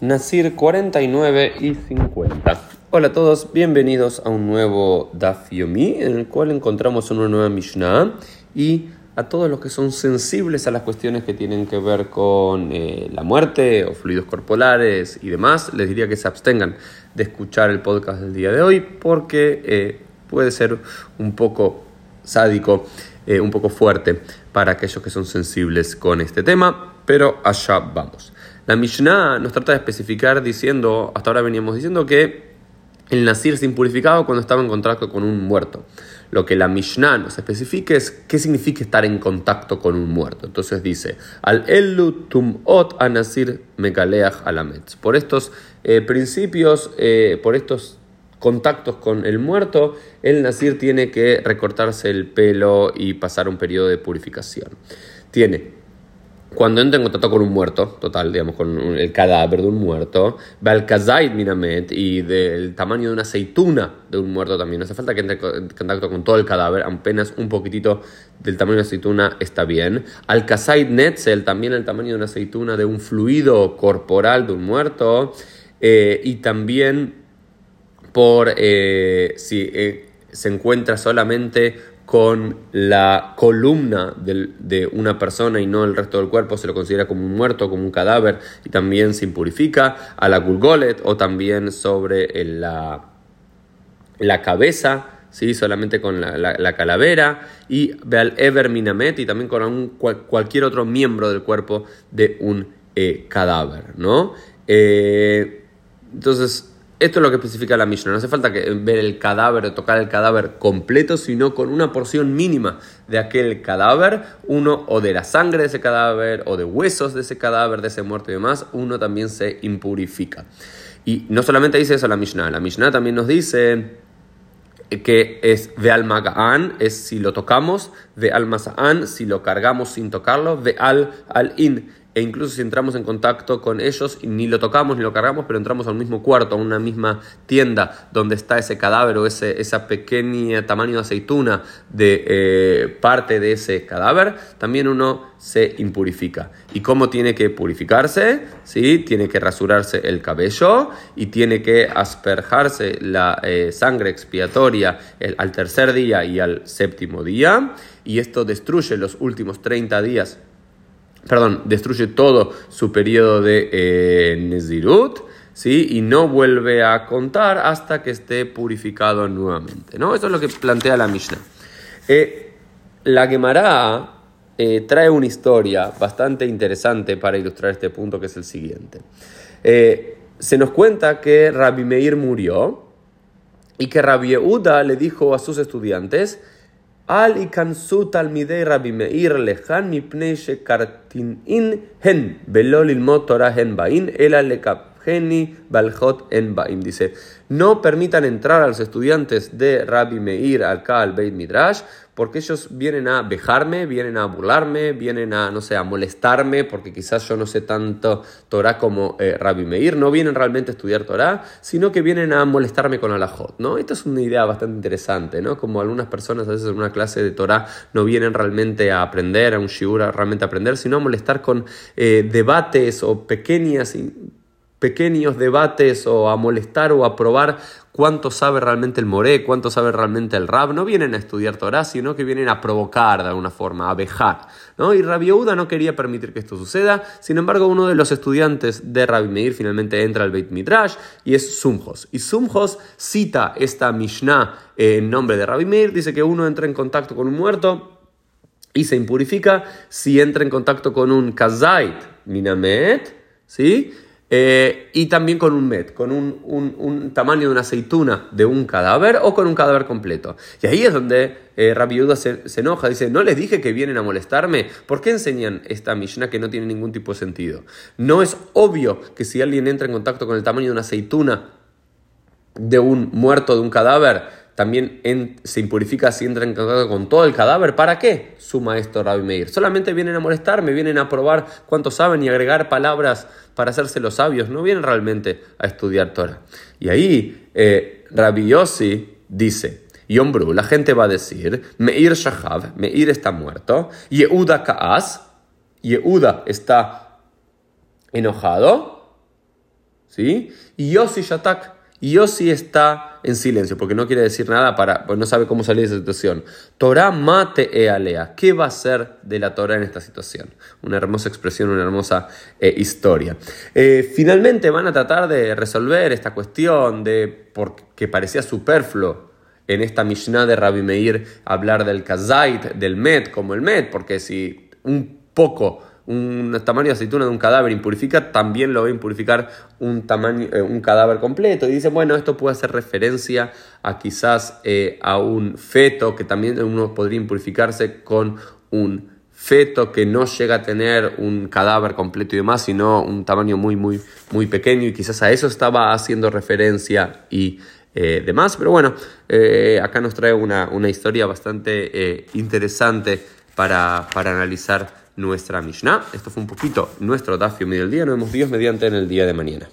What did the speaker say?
Nacir 49 y 50. Hola a todos, bienvenidos a un nuevo Daf Yomi, en el cual encontramos una nueva Mishnah y a todos los que son sensibles a las cuestiones que tienen que ver con eh, la muerte o fluidos corporales y demás, les diría que se abstengan de escuchar el podcast del día de hoy porque eh, puede ser un poco sádico, eh, un poco fuerte para aquellos que son sensibles con este tema, pero allá vamos. La Mishnah nos trata de especificar diciendo, hasta ahora veníamos diciendo que el Nasir se impurificaba cuando estaba en contacto con un muerto. Lo que la Mishnah nos especifica es qué significa estar en contacto con un muerto. Entonces dice, al elu tumot anasir megaleach alametz. Por estos eh, principios, eh, por estos contactos con el muerto, el Nasir tiene que recortarse el pelo y pasar un periodo de purificación. Tiene cuando entra en contacto con un muerto, total, digamos, con el cadáver de un muerto, Balkazaid Minamet y del tamaño de una aceituna de un muerto también. No hace falta que entre en contacto con todo el cadáver, apenas un poquitito del tamaño de una aceituna está bien. Alkazaid Netzel, también el tamaño de una aceituna de un fluido corporal de un muerto. Eh, y también por eh, si eh, se encuentra solamente con la columna de una persona y no el resto del cuerpo, se lo considera como un muerto, como un cadáver, y también se impurifica a la gulgolet o también sobre la, la cabeza, ¿sí? solamente con la, calavera, y al ever minamet, y también con cualquier otro miembro del cuerpo de un eh, cadáver. ¿no? Eh, entonces, esto es lo que especifica la Mishnah. No hace falta que ver el cadáver tocar el cadáver completo, sino con una porción mínima de aquel cadáver, uno o de la sangre de ese cadáver o de huesos de ese cadáver, de ese muerto y demás, uno también se impurifica. Y no solamente dice eso la Mishnah, la Mishnah también nos dice que es al maga'an, es si lo tocamos, al masa'an, si lo cargamos sin tocarlo, al al-in e incluso si entramos en contacto con ellos, ni lo tocamos ni lo cargamos, pero entramos al mismo cuarto, a una misma tienda donde está ese cadáver o ese esa pequeña tamaño de aceituna de eh, parte de ese cadáver, también uno se impurifica. ¿Y cómo tiene que purificarse? ¿Sí? Tiene que rasurarse el cabello y tiene que asperjarse la eh, sangre expiatoria al tercer día y al séptimo día. Y esto destruye los últimos 30 días perdón, destruye todo su periodo de eh, Nezirut, ¿sí? Y no vuelve a contar hasta que esté purificado nuevamente, ¿no? Eso es lo que plantea la Mishnah. Eh, la Gemara eh, trae una historia bastante interesante para ilustrar este punto, que es el siguiente. se nos cuenta que Rabbi Meir murió y que Rabbi Yehuda le dijo a sus estudiantes, אל ייכנסו תלמידי רבי מאיר לכאן מפני שקרטינין הן, בלא ללמוד תורה הן באין, אלא לקפ... lekapgeni baljot en baim. Dice, no permitan entrar a los estudiantes de Rabbi Meir acá al Beit Midrash porque ellos vienen a vejarme, vienen a burlarme, vienen a, no sé, a molestarme, porque quizás yo no sé tanto Torah como eh, Rabbi Meir, no vienen realmente a estudiar Torah, sino que vienen a molestarme con Alajot, ¿no? Esta es una idea bastante interesante, ¿no? Como algunas personas a veces en una clase de Torah no vienen realmente a aprender, a un shiur a aprender, sino a molestar con eh, debates o pequeñas pequeños debates o a molestar o a probar cuánto sabe realmente el moré, cuánto sabe realmente el rab. No vienen a estudiar Torah, sino que vienen a provocar de alguna forma, a vejar. ¿no? Y Rabbi Yehuda no quería permitir que esto suceda. Sin embargo, uno de los estudiantes de Rabbi Meir finalmente entra al Beit Midrash y es Sumhos. Y Sumhos cita esta Mishnah en nombre de Rabbi Meir. Dice que uno entra en contacto con un muerto y se impurifica si entra en contacto con un kazait minamet, ¿sí? Eh, y también con un met, con un, tamaño de una aceituna de un cadáver o con un cadáver completo. Y ahí es donde eh, Rabbi se, enoja, dice, no les dije que vienen a molestarme, ¿por qué enseñan esta Mishnah que no tiene ningún tipo de sentido? No es obvio que si alguien entra en contacto con el tamaño de una aceituna de un muerto, de un cadáver, también se impurifica si entra en contacto con todo el cadáver. ¿Para qué? Su maestro Rabbi Meir. Solamente vienen a molestarme, vienen a probar cuánto saben y agregar palabras para hacerse los sabios. No vienen realmente a estudiar Torah. Y ahí eh, Rabbi Yossi dice, Yombru, la gente va a decir, Meir Shahav, Meir está muerto, Yehuda Kaas, Yehuda está enojado, ¿sí? Y Yossi Shatak, Yossi está en silencio, porque no quiere decir nada para, pues no sabe cómo salir de esa situación. Torah mate e alea. ¿Qué va a ser de la Torah en esta situación? Una hermosa expresión, una hermosa eh, historia. Eh, finalmente van a tratar de resolver esta cuestión de porque parecía superfluo en esta Mishnah de Rabbi Meir hablar del Kazait, del Met, como el Met, porque si un poco un tamaño de aceituna de un cadáver impurifica, también lo va a impurificar un, tamaño, eh, un cadáver completo. Y dice, bueno, esto puede hacer referencia a quizás eh, a un feto, que también uno podría impurificarse con un feto que no llega a tener un cadáver completo y demás, sino un tamaño muy, muy, muy pequeño. Y quizás a eso estaba haciendo referencia y eh, demás. Pero bueno, acá nos trae una, una historia bastante interesante para, para analizar nuestra Mishnah. Esto fue un poquito nuestro Dafio del día. Nos vemos Dios mediante en el día de mañana.